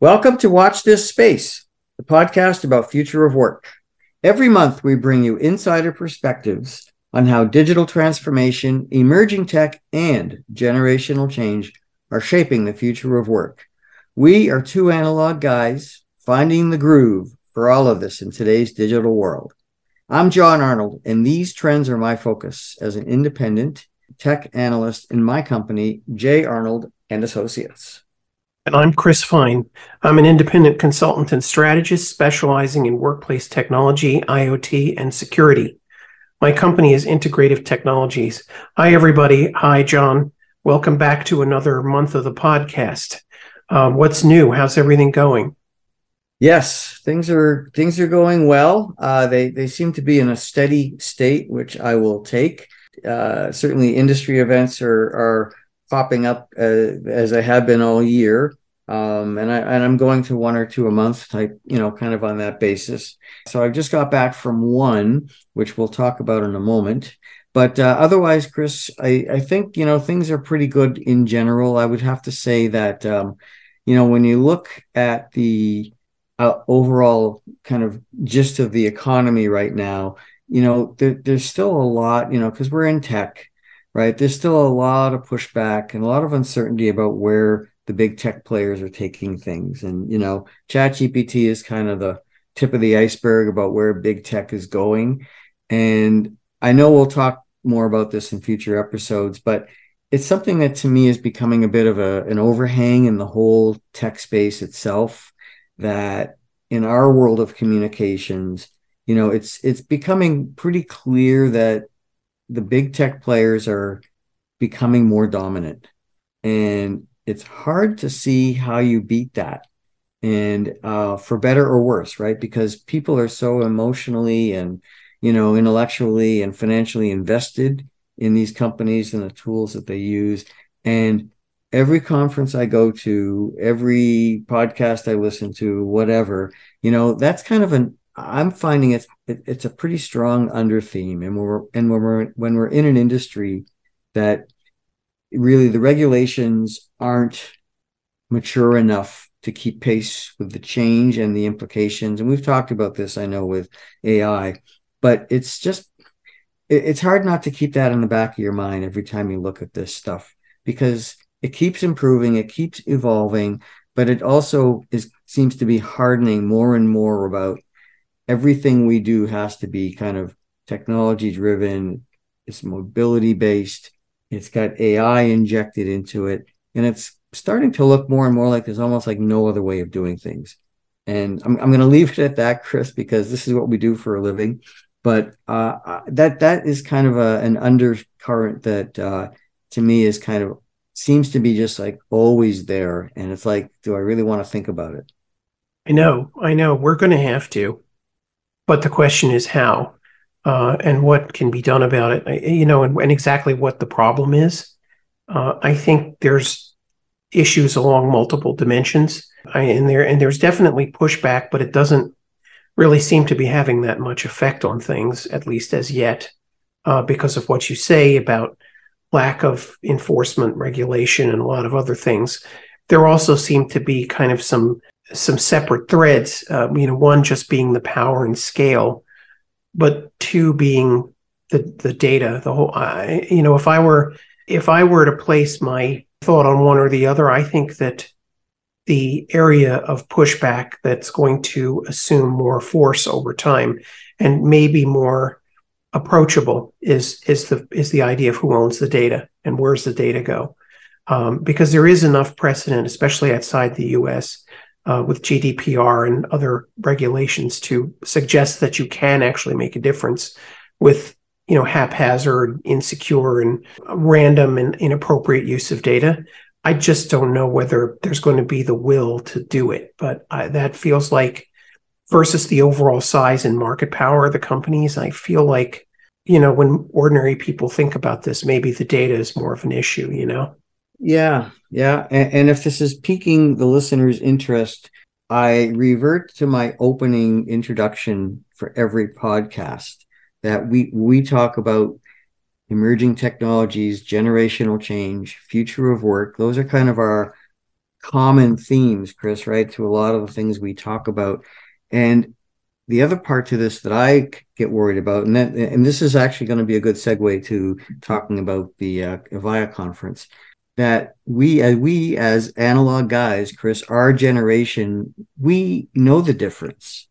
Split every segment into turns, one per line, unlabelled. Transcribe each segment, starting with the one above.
Welcome to Watch This Space, the podcast about future of work. Every month, we bring you insider perspectives on how digital transformation, emerging tech, and generational change are shaping the future of work. We are two analog guys finding the groove for all of this in today's digital world. I'm Jon Arnold, and these trends are my focus as an independent tech analyst in my company, J. Arnold and Associates.
And I'm Chris Fine. I'm an independent consultant and strategist specializing in workplace technology, IoT, and security. My company is Integrative Technologies. Hi, everybody. Hi, Jon. Welcome back to another month of the podcast. Uh, what's new? How's everything going?
Yes, things are things are going well. Uh, they they seem to be in a steady state, which I will take. Uh, certainly, industry events are are popping up uh, as I have been all year. Um, and I and I'm going to one or two a month type, you know, kind of on that basis. So I've just got back from one, which we'll talk about in a moment. But uh, otherwise, Chris, I, I think you know things are pretty good in general. I would have to say that um, you know when you look at the uh, overall kind of gist of the economy right now, you know there, there's still a lot, you know, because we're in tech, right? There's still a lot of pushback and a lot of uncertainty about where the big tech players are taking things. And, you know, ChatGPT is kind of the tip of the iceberg about where big tech is going. And I know we'll talk more about this in future episodes, but it's something that to me is becoming a bit of a, an overhang in the whole tech space itself that in our world of communications, you know, it's it's becoming pretty clear that the big tech players are becoming more dominant. And it's hard to see how you beat that. And uh, for better or worse right? Because people are so emotionally and you know intellectually and financially invested in these companies and the tools that they use. And every conference i go to every podcast i listen to whatever you know that's kind of an i'm finding it's it, it's a pretty strong under theme. And we're and when we're when we're in an industry that really the regulations aren't mature enough to keep pace with the change and the implications. And we've talked about this, I know, with AI, but it's just it's hard not to keep that in the back of your mind every time you look at this stuff because it keeps improving, it keeps evolving, but it also is seems to be hardening more and more about everything we do has to be kind of technology driven, it's mobility based, it's got AI injected into it, and it's starting to look more and more like there's almost like no other way of doing things. And I'm, I'm going to leave it at that, Chris, because this is what we do for a living. But uh, that that is kind of a, an undercurrent that uh, to me is kind of seems to be just like always there. And it's like, do I really want to think about it?
I know, I know. We're going to have to. But the question is how uh, and what can be done about it. You know, and, and exactly what the problem is. Uh, I think there's issues along multiple dimensions, I, and there and there's definitely pushback, but it doesn't really seem to be having that much effect on things, at least as yet, uh, because of what you say about lack of enforcement, regulation, and a lot of other things. There also seem to be kind of some some separate threads. Uh, you know, one just being the power and scale but two being the the data the whole I, you know if i were if i were to place my thought on one or the other i think that the area of pushback that's going to assume more force over time and maybe more approachable is is the is the idea of who owns the data and where's the data go. Um, because there is enough precedent especially outside the us uh, with GDPR and other regulations to suggest that you can actually make a difference with you know haphazard, insecure, and random and inappropriate use of data. I just don't know whether there's going to be the will to do it, but I, that feels like versus the overall size and market power of the companies. I feel like you know when ordinary people think about this, maybe the data is more of an issue. You know.
Yeah, yeah. And, and, if this is piquing the listener's interest, I revert to my opening introduction for every podcast that we we talk about emerging technologies, generational change, future of work. Those are kind of our common themes, Chris, right? To a lot of the things we talk about. And the other part to this that I get worried about, and that, and this is actually going to be a good segue to talking about the uh, Avaya conference, that we as uh, we as analog guys, Chris, our generation, we know the difference.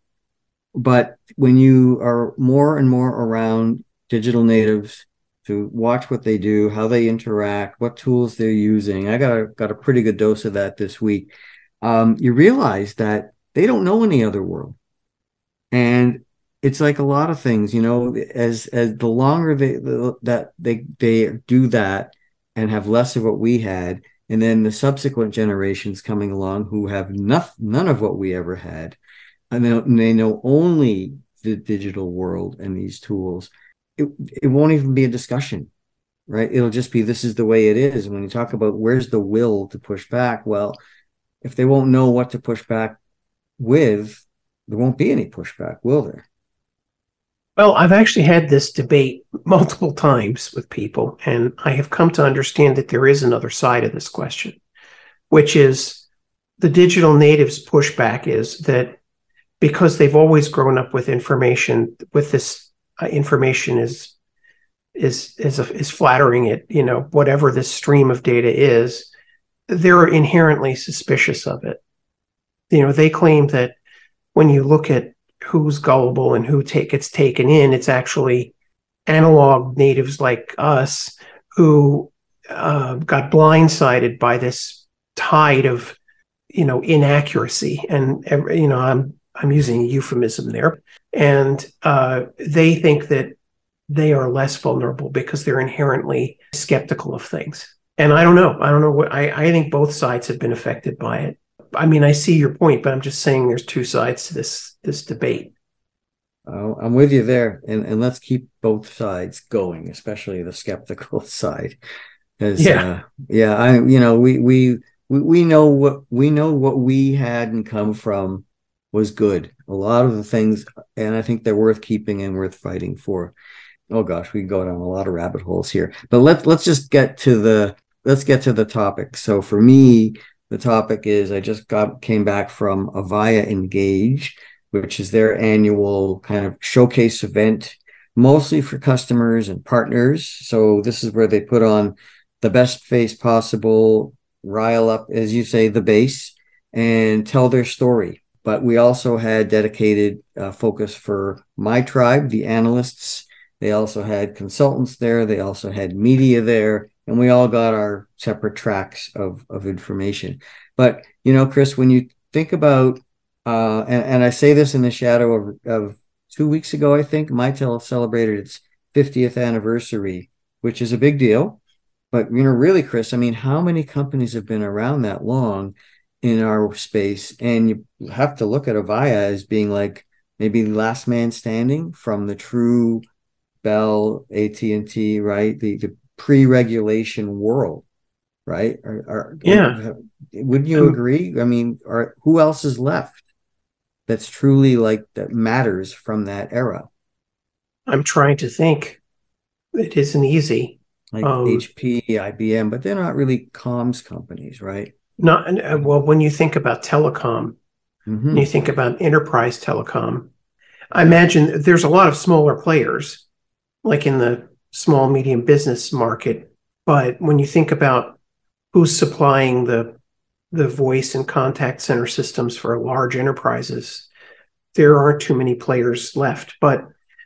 But when you are more and more around digital natives, to watch what they do, how they interact, what tools they're using. I got a, got a pretty good dose of that this week. Um, you realize that they don't know any other world, and it's like a lot of things, you know. As as the longer they the, that they they do that and have less of what we had, and then the subsequent generations coming along who have none of what we ever had, and they, and they know only the digital world and these tools it, it won't even be a discussion right? It'll just be this is the way it is. And when you talk about where's the will to push back? Well if they won't know what to push back with there won't be any pushback will there
well i've actually had this debate multiple times with people and i have come to understand that there is another side of this question which is the digital natives pushback is that because they've always grown up with information with this uh, information is is is is flattering it you know whatever this stream of data is they're inherently suspicious of it. You know they claim that when you look at who's gullible and who take gets taken in it's actually analog natives like us who uh, got blindsided by this tide of you know inaccuracy and you know i'm i'm using a euphemism there and uh, they think that they are less vulnerable because they're inherently skeptical of things. And I don't know. I don't know what I, I think both sides have been affected by it. I mean, I see your point, but I'm just saying there's two sides to this this debate.
Uh, I'm with you there, and and let's keep both sides going, especially the skeptical side. Yeah, uh, yeah, I you know we we we know what we know what we had and come from was good. A lot of the things, and I think they're worth keeping and worth fighting for. Oh gosh, we go down a lot of rabbit holes here. But let's let's just get to the let's get to the topic. So for me, the topic is I just got came back from Avaya Engage, which is their annual kind of showcase event, mostly for customers and partners. So this is where they put on the best face possible, rile up, as you say, the base, and tell their story but we also had dedicated uh, focus for my tribe, the analysts. They also had consultants there. They also had media there, and we all got our separate tracks of of information. But you know, Chris, when you think about, uh, and, and I say this in the shadow of, of two weeks ago, I think Mitel celebrated its 50th anniversary, which is a big deal. But you know, really, Chris, I mean, how many companies have been around that long? in our space and you have to look at avaya as being like maybe the last man standing from the true bell at&t right the, the pre-regulation world right? Are, are,
yeah.
wouldn't you agree? I mean are who else is left that's truly like that matters from that era?
I'm trying to think. It isn't easy.
Like um, hp ibm but they're not really comms companies right?
Not uh, well, when you think about telecom, mm-hmm. you think about enterprise telecom. I imagine there's a lot of smaller players, like in the small medium business market. But when you think about who's supplying the the voice and contact center systems for large enterprises, there aren't too many players left. But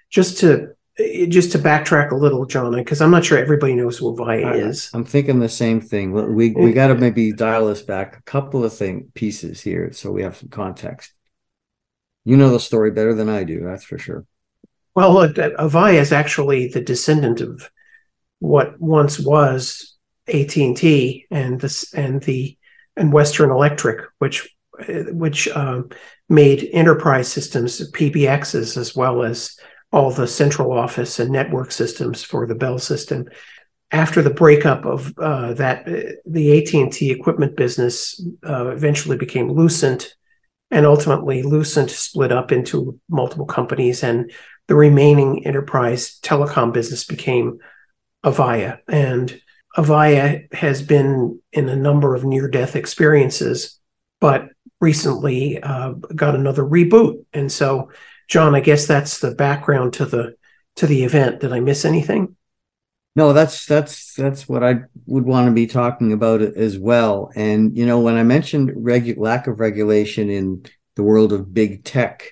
just to just to backtrack a little, Jon, because I'm not sure everybody knows who Avaya is.
I'm thinking the same thing. We we got to maybe dial this back a couple of thing pieces here, so we have some context. You know the story better than I do, that's for sure.
Well, Avaya is actually the descendant of what once was AT and T and and the and Western Electric, which which um, made enterprise systems PBXs as well as all the central office and network systems for the Bell system. After the breakup of uh, that, uh, the AT&T equipment business uh, eventually became Lucent, and ultimately Lucent split up into multiple companies, and the remaining enterprise telecom business became Avaya. And Avaya has been in a number of near death experiences, but recently uh, got another reboot. And so, Jon, I guess that's the background to the to the event. Did I miss anything?
No, that's that's that's what I would want to be talking about as well. And you know, when I mentioned regu- lack of regulation in the world of big tech,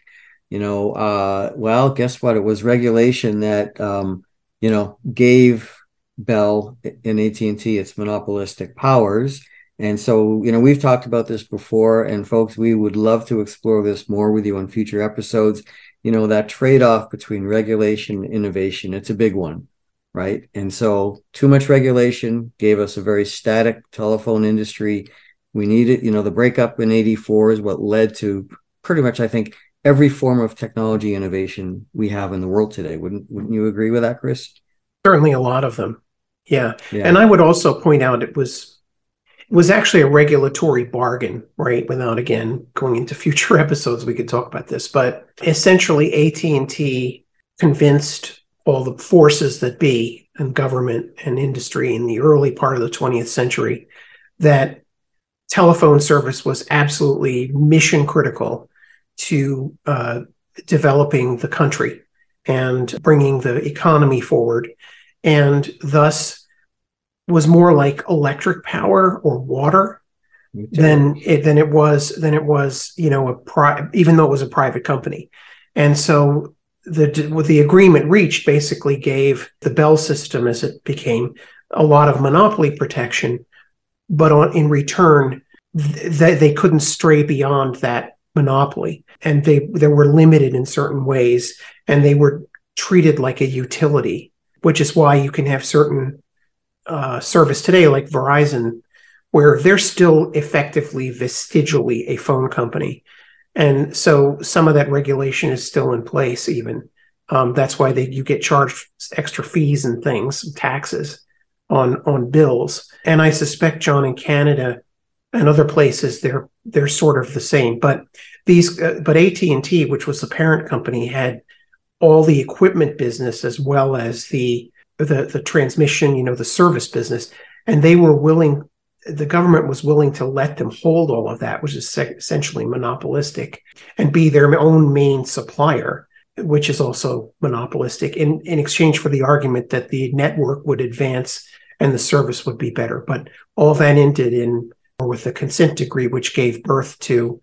you know, uh, well, guess what? It was regulation that um, you know gave Bell and AT and T its monopolistic powers. And so, you know, we've talked about this before, and folks, we would love to explore this more with you on future episodes. You know, that trade off between regulation and innovation, it's a big one, right? And so, too much regulation gave us a very static telephone industry. We needed, you know, the breakup in 84 is what led to pretty much, I think, every form of technology innovation we have in the world today. Wouldn't, wouldn't you agree with that, Chris?
Certainly a lot of them. Yeah. yeah. And I would also point out it was it was actually a regulatory bargain, right? Without again going into future episodes, we could talk about this, but essentially AT&T convinced all the forces that be and government and industry in the early part of the 20th century that telephone service was absolutely mission critical to uh, developing the country and bringing the economy forward. And thus was more like electric power or water than it than it was than it was you know a pri- even though it was a private company. And so the the agreement reached basically gave the bell system as it became a lot of monopoly protection but on in return th- they couldn't stray beyond that monopoly and they they were limited in certain ways and they were treated like a utility which is why you can have certain uh, service today, like Verizon, where they're still effectively vestigially a phone company. And so some of that regulation is still in place, even. Um, that's why they, you get charged extra fees and things, taxes on on bills. And I suspect, Jon, in Canada and other places, they're they're sort of the same. But these, uh, but AT and T, which was the parent company, had all the equipment business as well as the the the transmission, you know, the service business, and they were willing. The government was willing to let them hold all of that, which is essentially monopolistic, and be their own main supplier, which is also monopolistic, in, in exchange for the argument that the network would advance and the service would be better. But all that ended in with the consent decree, which gave birth to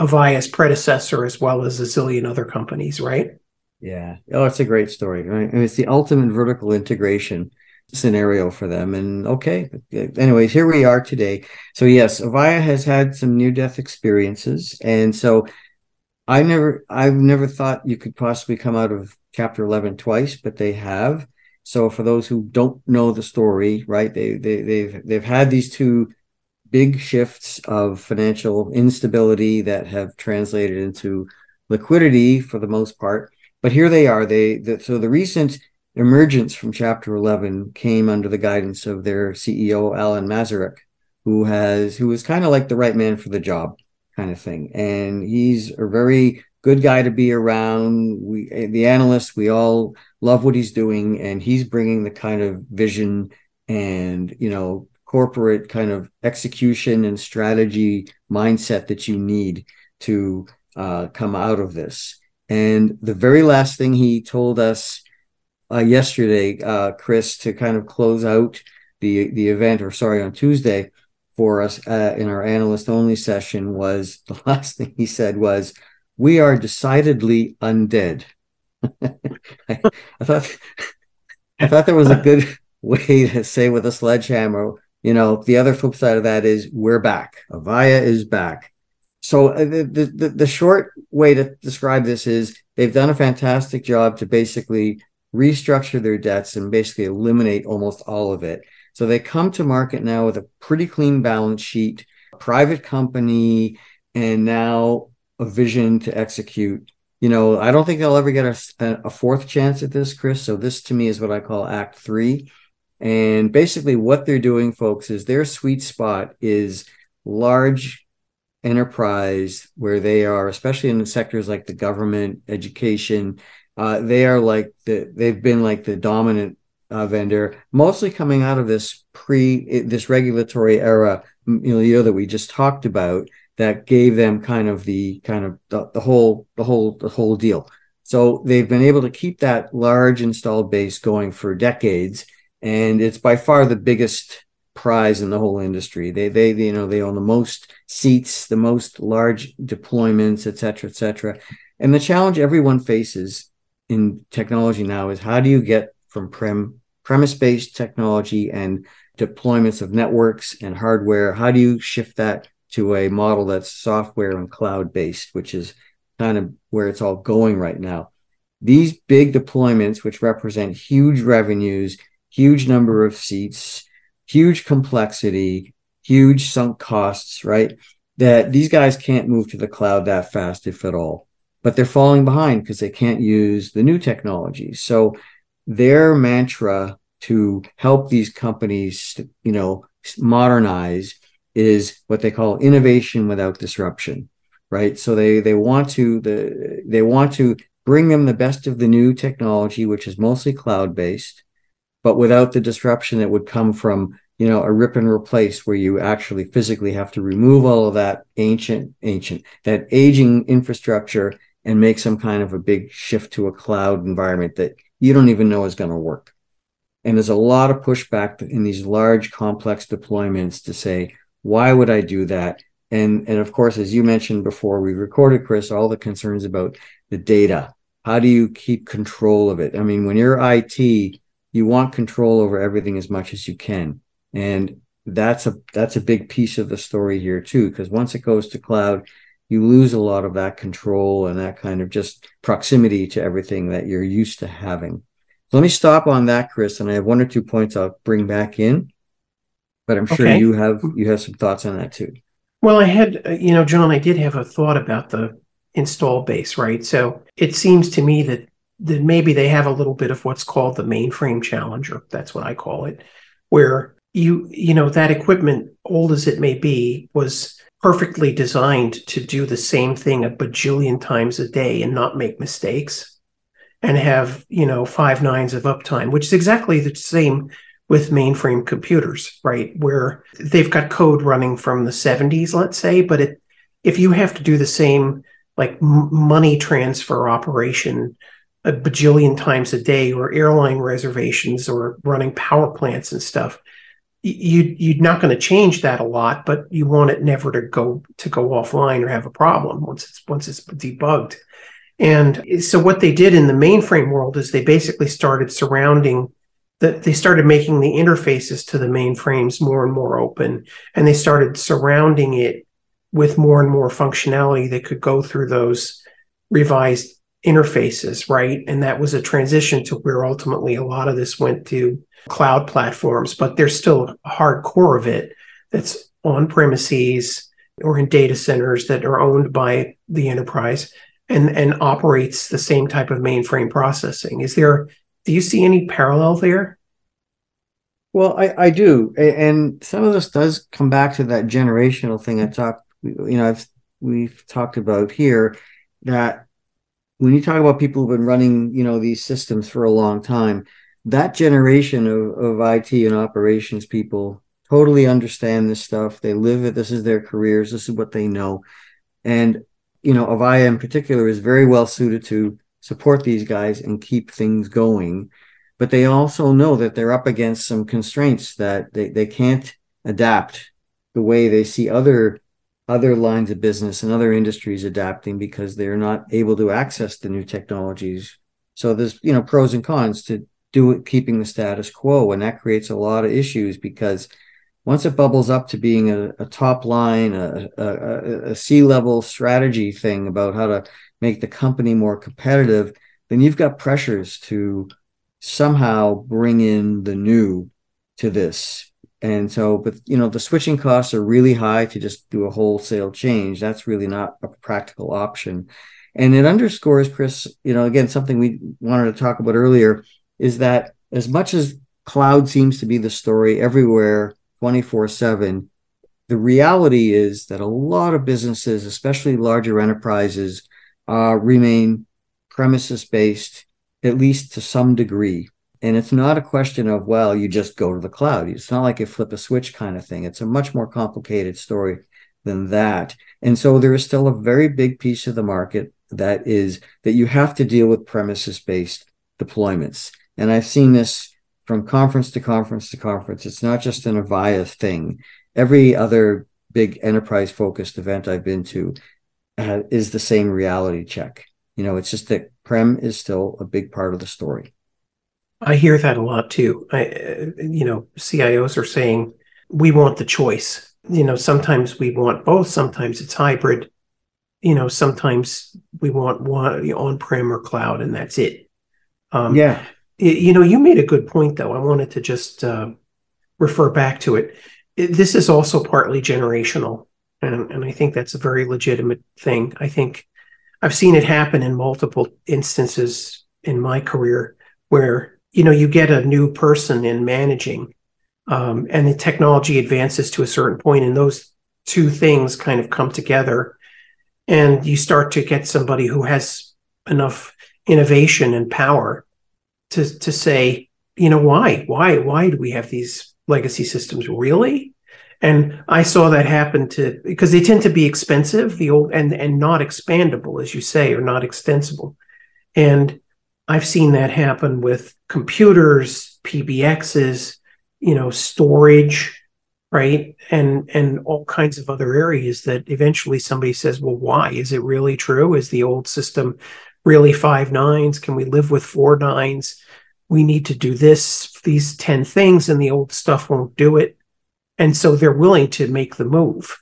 Avaya's predecessor as well as a zillion other companies, right?
Yeah. Oh, it's a great story, right? And it's the ultimate vertical integration scenario for them. And okay, anyways, here we are today. So yes, Avaya has had some near death experiences, and so I never, I've never thought you could possibly come out of Chapter Eleven twice, but they have. So for those who don't know the story, right, they they they've they've had these two big shifts of financial instability that have translated into liquidity for the most part but here they are. They the, so the recent emergence from Chapter 11 came under the guidance of their CEO Alan Masarek, who has who is kind of like the right man for the job, kind of thing. And he's a very good guy to be around. We the analysts we all love what he's doing, and he's bringing the kind of vision and you know corporate kind of execution and strategy mindset that you need to uh, come out of this. And the very last thing he told us uh, yesterday, uh, Chris, to kind of close out the the event, or sorry, on Tuesday for us uh, in our analyst only session, was the last thing he said was, "We are decidedly undead." I, I thought I thought there was a good way to say with a sledgehammer. You know, the other flip side of that is we're back. Avaya is back so uh, the, the the short way to describe this is they've done a fantastic job to basically restructure their debts and basically eliminate almost all of it. So they come to market now with a pretty clean balance sheet, private company, and now a vision to execute. You know, I don't think they'll ever get a, a fourth chance at this, Chris. So this to me is what I call Act Three. And basically, what they're doing, folks, is their sweet spot is large enterprise where they are, especially in sectors like the government, education, uh, they are like the they've been like the dominant uh, vendor, mostly coming out of this pre this regulatory era, you know, that we just talked about, that gave them kind of the kind of the, the whole the whole the whole deal. So they've been able to keep that large installed base going for decades, and it's by far the biggest prize in the whole industry. They they you know they own the most seats, the most large deployments, et cetera, et cetera. And the challenge everyone faces in technology now is how do you get from prem premise-based technology and deployments of networks and hardware, how do you shift that to a model that's software and cloud-based, which is kind of where it's all going right now. These big deployments, which represent huge revenues, huge number of seats, huge complexity, huge sunk costs, right? That these guys can't move to the cloud that fast, if at all. But they're falling behind because they can't use the new technologies. So their mantra to help these companies, you know, modernize is what they call innovation without disruption right? So they they want to the they want to bring them the best of the new technology, which is mostly cloud based, but without the disruption that would come from you know a rip and replace where you actually physically have to remove all of that ancient ancient that aging infrastructure and make some kind of a big shift to a cloud environment that you don't even know is going to work. And there's a lot of pushback in these large complex deployments to say why would i do that? And and of course as you mentioned before we recorded chris all the concerns about the data. How do you keep control of it? I mean when you're it you want control over everything as much as you can and that's a that's a big piece of the story here too because once it goes to cloud you lose a lot of that control and that kind of just proximity to everything that you're used to having so let me stop on that chris and i have one or two points i'll bring back in but i'm sure okay. you have you have some thoughts on that too
well, I had, uh, you know, Jon, I did have a thought about the install base, right? So it seems to me that that maybe they have a little bit of what's called the mainframe challenge, or that's what I call it, where you, you know, that equipment, old as it may be, was perfectly designed to do the same thing a bajillion times a day and not make mistakes and have, you know, five nines of uptime, which is exactly the same with mainframe computers, right? Where they've got code running from the 70s, let's say, but it, if you have to do the same like m- money transfer operation a bajillion times a day or airline reservations or running power plants and stuff, you you're not going to change that a lot, but you want it never to go to go offline or have a problem once it's once it's debugged. And so what they did in the mainframe world is they basically started surrounding that they started making the interfaces to the mainframes more and more open and they started surrounding it with more and more functionality that could go through those revised interfaces right and that was a transition to where ultimately a lot of this went to cloud platforms but there's still a hard core of it that's on premises or in data centers that are owned by the enterprise and and operates the same type of mainframe processing is there do you see any parallel there?
Well, I, I do, and some of this does come back to that generational thing I talked. You know, I've we've talked about here that when you talk about people who've been running, you know, these systems for a long time, that generation of, of IT and operations people totally understand this stuff. They live it. This is their careers. This is what they know. And, you know, Avaya in particular is very well suited to support these guys and keep things going. But they also know that they're up against some constraints that they, they can't adapt the way they see other other lines of business and other industries adapting because they're not able to access the new technologies. So there's you know pros and cons to do it keeping the status quo, and that creates a lot of issues because once it bubbles up to being a, a top line, a, a, a C level strategy thing about how to make the company more competitive, then you've got pressures to somehow bring in the new to this. And so, but you know, the switching costs are really high to just do a wholesale change. That's really not a practical option. And it underscores, Chris, you know, again, something we wanted to talk about earlier is that as much as cloud seems to be the story everywhere 24 7, the reality is that a lot of businesses, especially larger enterprises, uh, remain premises based, at least to some degree. And it's not a question of, well, you just go to the cloud. It's not like you flip a switch kind of thing. It's a much more complicated story than that. And so there is still a very big piece of the market that is that you have to deal with premises based deployments. And I've seen this from conference to conference to conference. It's not just an Avaya thing. Every other big enterprise focused event I've been to uh, is the same reality check. You know, it's just that prem is still a big part of the story.
I hear that a lot too. I, uh, you know, CIOs are saying we want the choice. You know, sometimes we want both. Sometimes it's hybrid. You know, sometimes we want one on-prem or cloud, and that's it.
Um, yeah.
You know, you made a good point, though. I wanted to just uh, refer back to it. it. This is also partly generational, and, and I think that's a very legitimate thing. I think I've seen it happen in multiple instances in my career where you know you get a new person in managing um, and the technology advances to a certain point and those two things kind of come together and you start to get somebody who has enough innovation and power to to say you know why why why do we have these legacy systems? Really? And i saw that happen to because they tend to be expensive the old and and not expandable as you say or not extensible. And I've seen that happen with computers, PBXs, you know, storage, right? And and all kinds of other areas that eventually somebody says, well, why? Is it really true? Is the old system really five nines? Can we live with four nines? We need to do this, these 10 things, and the old stuff won't do it. And so they're willing to make the move.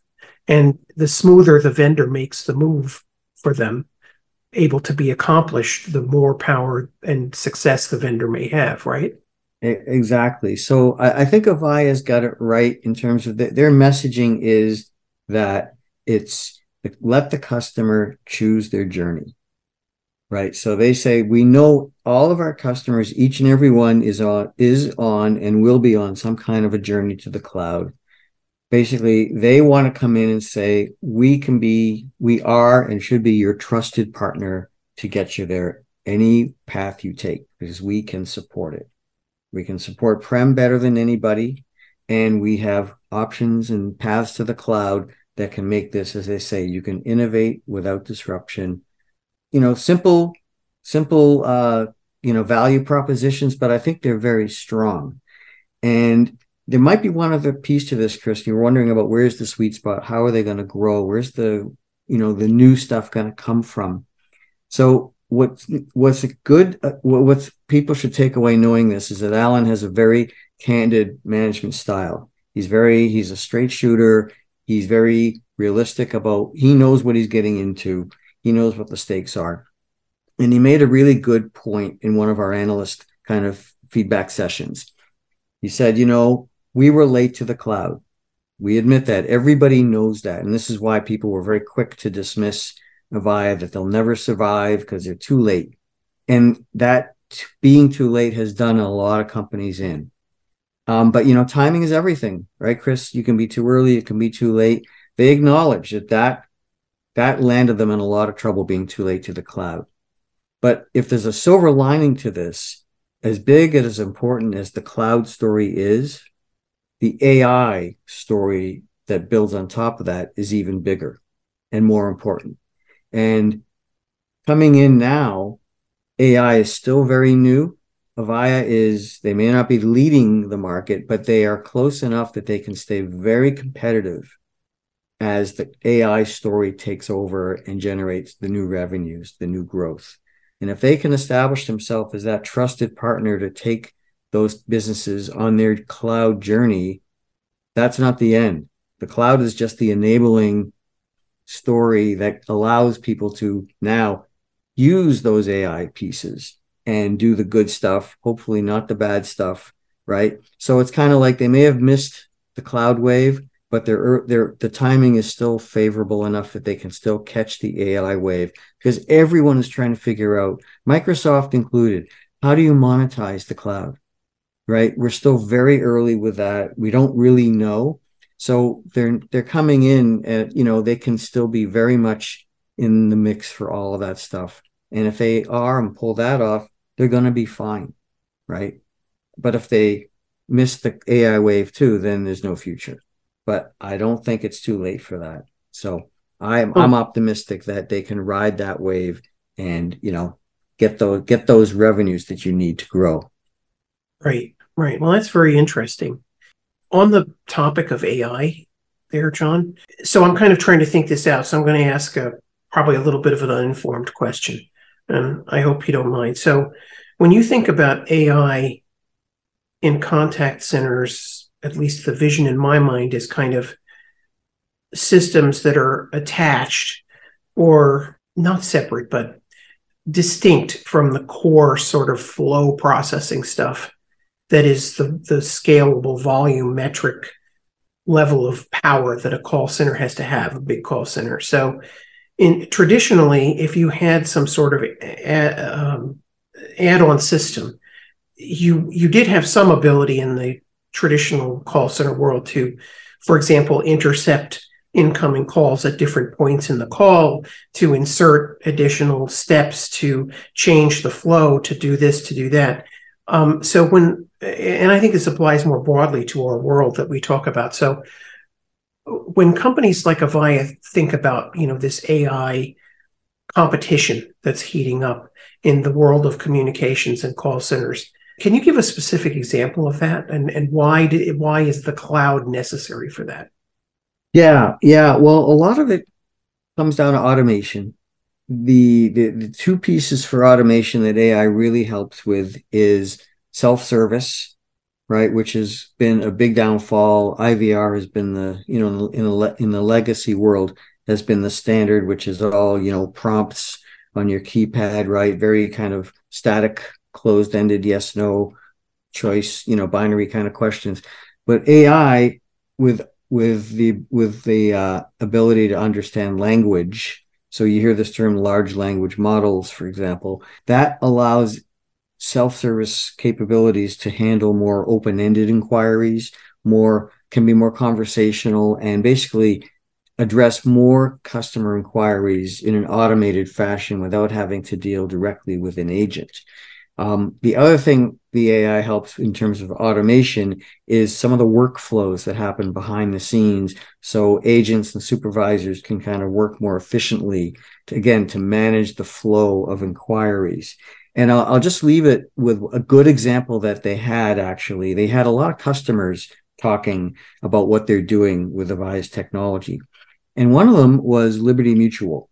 And the smoother the vendor makes the move for them, able to be accomplished, the more power and success the vendor may have, right?
Exactly. So I, I think Avaya's got it right in terms of the, their messaging is that it's let the customer choose their journey. Right. So they say we know all of our customers, each and every one is on is on and will be on some kind of a journey to the cloud basically they want to come in and say we can be we are and should be your trusted partner to get you there any path you take because we can support it. We can support prem better than anybody and we have options and paths to the cloud that can make this as they say you can innovate without disruption. You know simple simple uh you know value propositions but i think they're very strong. And there might be one other piece to this, Chris. You're wondering about where's the sweet spot? How are they going to grow? Where's the you know the new stuff going to come from? So what's what's a good uh, what people should take away knowing this is that Alan has a very candid management style. He's very he's a straight shooter. He's very realistic about he knows what he's getting into. He knows what the stakes are. And he made a really good point in one of our analyst kind of feedback sessions. He said, you know, we were late to the cloud. We admit that. Everybody knows that. And this is why people were very quick to dismiss Avaya that they'll never survive because they're too late. And that being too late has done a lot of companies in. Um, but you know, timing is everything, right, Chris? You can be too early, it can be too late. They acknowledge that that that landed them in a lot of trouble being too late to the cloud. But if there's a silver lining to this, as big and as important as the cloud story is, the AI story that builds on top of that is even bigger and more important. And coming in now, AI is still very new. Avaya is, they may not be leading the market, but they are close enough that they can stay very competitive as the AI story takes over and generates the new revenues, the new growth. And if they can establish themselves as that trusted partner to take those businesses on their cloud journey, that's not the end. The cloud is just the enabling story that allows people to now use those AI pieces and do the good stuff, hopefully not the bad stuff, right? So it's kind of like they may have missed the cloud wave, but their their the timing is still favorable enough that they can still catch the AI wave because everyone is trying to figure out, Microsoft included, how do you monetize the cloud? Right? We're still very early with that. We don't really know. So they're they're coming in and you know they can still be very much in the mix for all of that stuff. And if they are and pull that off, they're going to be fine, right? but if they miss the AI wave too, then there's no future. But I don't think it's too late for that. So I'm oh. I'm optimistic that they can ride that wave and you know get those get those revenues that you need to grow.
Right, right. Well, that's very interesting. On the topic of AI, there, Jon. So I'm kind of trying to think this out. So I'm going to ask a probably a little bit of an uninformed question, and I hope you don't mind. So when you think about AI in contact centers, at least the vision in my mind is kind of systems that are attached or not separate, but distinct from the core sort of flow processing stuff that is the, the scalable volume metric level of power that a call center has to have, a big call center. So in traditionally, if you had some sort of a, um, add-on system, you you did have some ability in the traditional call center world to, for example, intercept incoming calls at different points in the call to insert additional steps to change the flow to do this to do that um, so when and i think this applies more broadly to our world that we talk about so when companies like avaya think about you know this ai competition that's heating up in the world of communications and call centers can you give a specific example of that and, and why did why is the cloud necessary for that
yeah, yeah. Well, a lot of it comes down to automation. The, the the two pieces for automation that AI really helps with is self-service, right? Which has been a big downfall. IVR has been the you know in the in the legacy world has been the standard, which is all you know prompts on your keypad, right? Very kind of static, closed-ended yes no choice, you know, binary kind of questions. But AI with with the with the uh, ability to understand language so you hear this term large language models for example that allows self-service capabilities to handle more open-ended inquiries more can be more conversational and basically address more customer inquiries in an automated fashion without having to deal directly with an agent um, the other thing the AI helps in terms of automation is some of the workflows that happen behind the scenes. So agents and supervisors can kind of work more efficiently to, again, to manage the flow of inquiries. And I'll, I'll just leave it with a good example that they had actually. They had a lot of customers talking about what they're doing with Avaya's technology. And one of them was Liberty Mutual.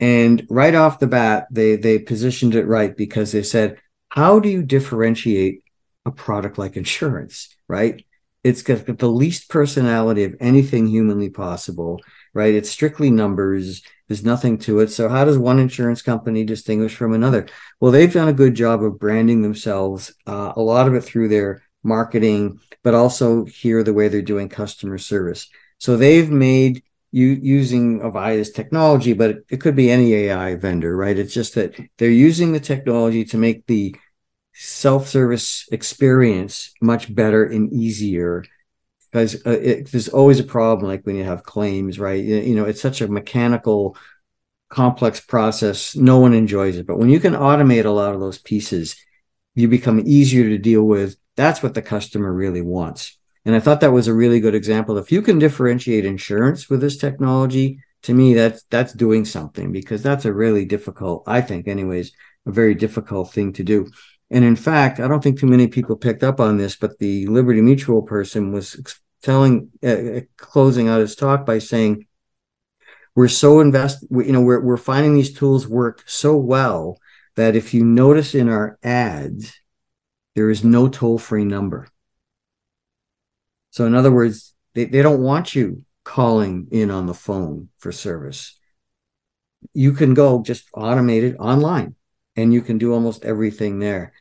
And right off the bat, they they positioned it right because they said, how do you differentiate a product like insurance, right? It's got the least personality of anything humanly possible, right? It's strictly numbers. There's nothing to it. So how does one insurance company distinguish from another? Well, they've done a good job of branding themselves, uh, a lot of it through their marketing, but also here the way they're doing customer service. So they've made you using Avaya's technology, but it, it could be any AI vendor, right? It's just that they're using the technology to make the self-service experience much better and easier because uh, there's always a problem like when you have claims right? You, you know it's such a mechanical complex process. No one enjoys it. But when you can automate a lot of those pieces you become easier to deal with. That's what the customer really wants. And i thought that was a really good example. If you can differentiate insurance with this technology to me that's that's doing something because that's a really difficult i think anyways a very difficult thing to do. And in fact, I don't think too many people picked up on this, but the Liberty Mutual person was telling, uh, uh, closing out his talk by saying, "We're so invested. we, You know, we're we're finding these tools work so well that if you notice in our ads, there is no toll free number. So, in other words, they, they don't want you calling in on the phone for service. You can go just automate it online and you can do almost everything there.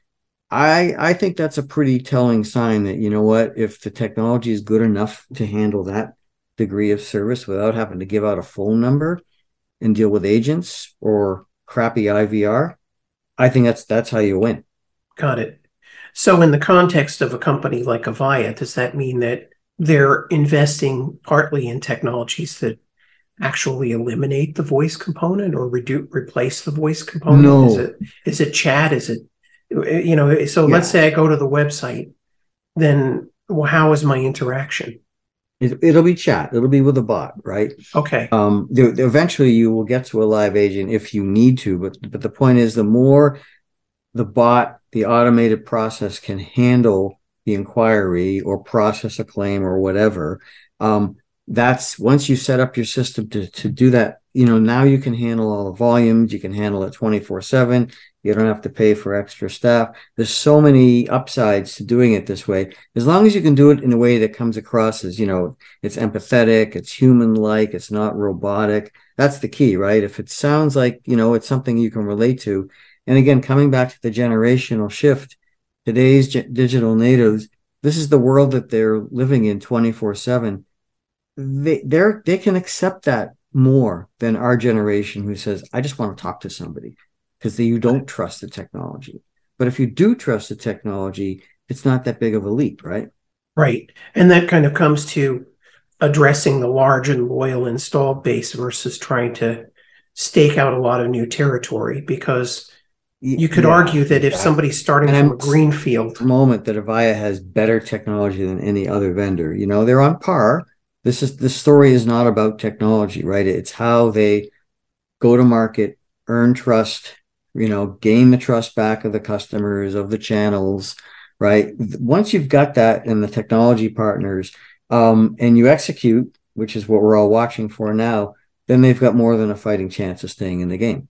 I I think that's a pretty telling sign that you know what if the technology is good enough to handle that degree of service without having to give out a phone number and deal with agents or crappy IVR, I think that's that's how you win.
Got it. So in the context of a company like Avaya, does that mean that they're investing partly in technologies that actually eliminate the voice component or reduce replace the voice component?
No.
Is it is it chat? Is it You know, so yeah. let's say I go to the website, then well, how is my interaction?
It, will be chat. It'll be with a bot, right?
Okay.
Um, eventually you will get to a live agent if you need to, but but the point is, the more the bot, the automated process can handle the inquiry or process a claim or whatever, um, that's once you set up your system to to do that you know now you can handle all the volumes you can handle it 24 7 you don't have to pay for extra staff. There's so many upsides to doing it this way. As long as you can do it in a way that comes across as you know it's empathetic it's human like it's not robotic that's the key right? If it sounds like you know it's something you can relate to. And again coming back to the generational shift today's digital natives this is the world that they're living in 24 7 they they're they can accept that more than our generation who says i just want to talk to somebody because you don't trust the technology. But if you do trust the technology it's not that big of a leap right?
Right. And that kind of comes to addressing the large and loyal installed base versus trying to stake out a lot of new territory because you could yeah, argue that if somebody's starting and from I'm, a greenfield
moment that Avaya has better technology than any other vendor you know they're on par. This is the story is not about technology, right? It's how they go to market, earn trust, you know, gain the trust back of the customers, of the channels, right? Once you've got that and the technology partners, um, and you execute, which is what we're all watching for now, then they've got more than a fighting chance of staying in the game.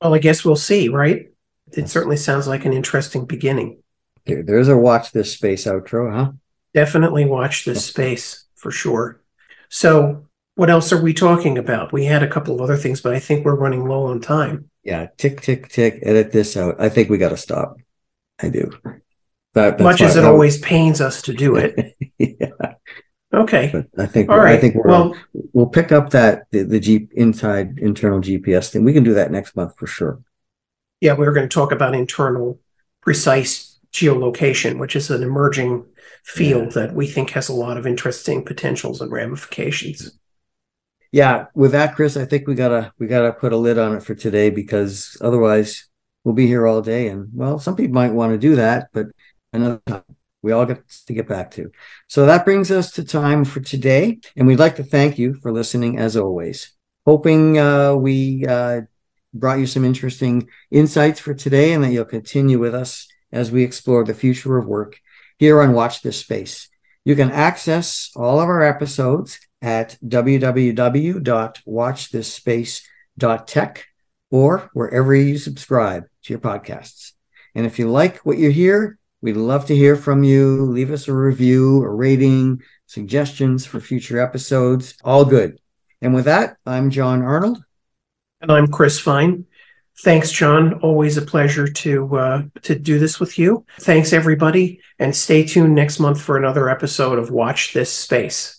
Well, I guess we'll see, right? It certainly sounds like an interesting beginning.
There, there's a watch this space outro, huh?
Definitely watch this space for sure. So, what else are we talking about? We had a couple of other things, but I think we're running low on time.
Yeah, tick, tick, tick. Edit this out. I think we got to stop. I do.
That, Much as it I, always pains us to do it. yeah. Okay.
But I think. All right. I think we're. Well, we'll pick up that the, the Jeep inside internal GPS thing. We can do that next month for sure.
Yeah, we were going to talk about internal precise geolocation, which is an emerging field yeah. that we think has a lot of interesting potentials and ramifications.
Yeah, with that, Chris, I think we gotta we gotta put a lid on it for today because otherwise we'll be here all day. And well, some people might want to do that, but another time we all get to get back to. So that brings us to time for today, and we'd like to thank you for listening as always. Hoping uh, we uh, brought you some interesting insights for today, and that you'll continue with us as we explore the future of work here on Watch This Space. You can access all of our episodes at www.watchthisSpace.tech or wherever you subscribe to your podcasts. And if you like what you hear, we'd love to hear from you. Leave us a review, a rating, suggestions for future episodes. All good. And with that, I'm Jon Arnold.
And I'm Chris Fine. Thanks, Jon. Always a pleasure to uh, to do this with you. Thanks, everybody, and stay tuned next month for another episode of Watch This Space.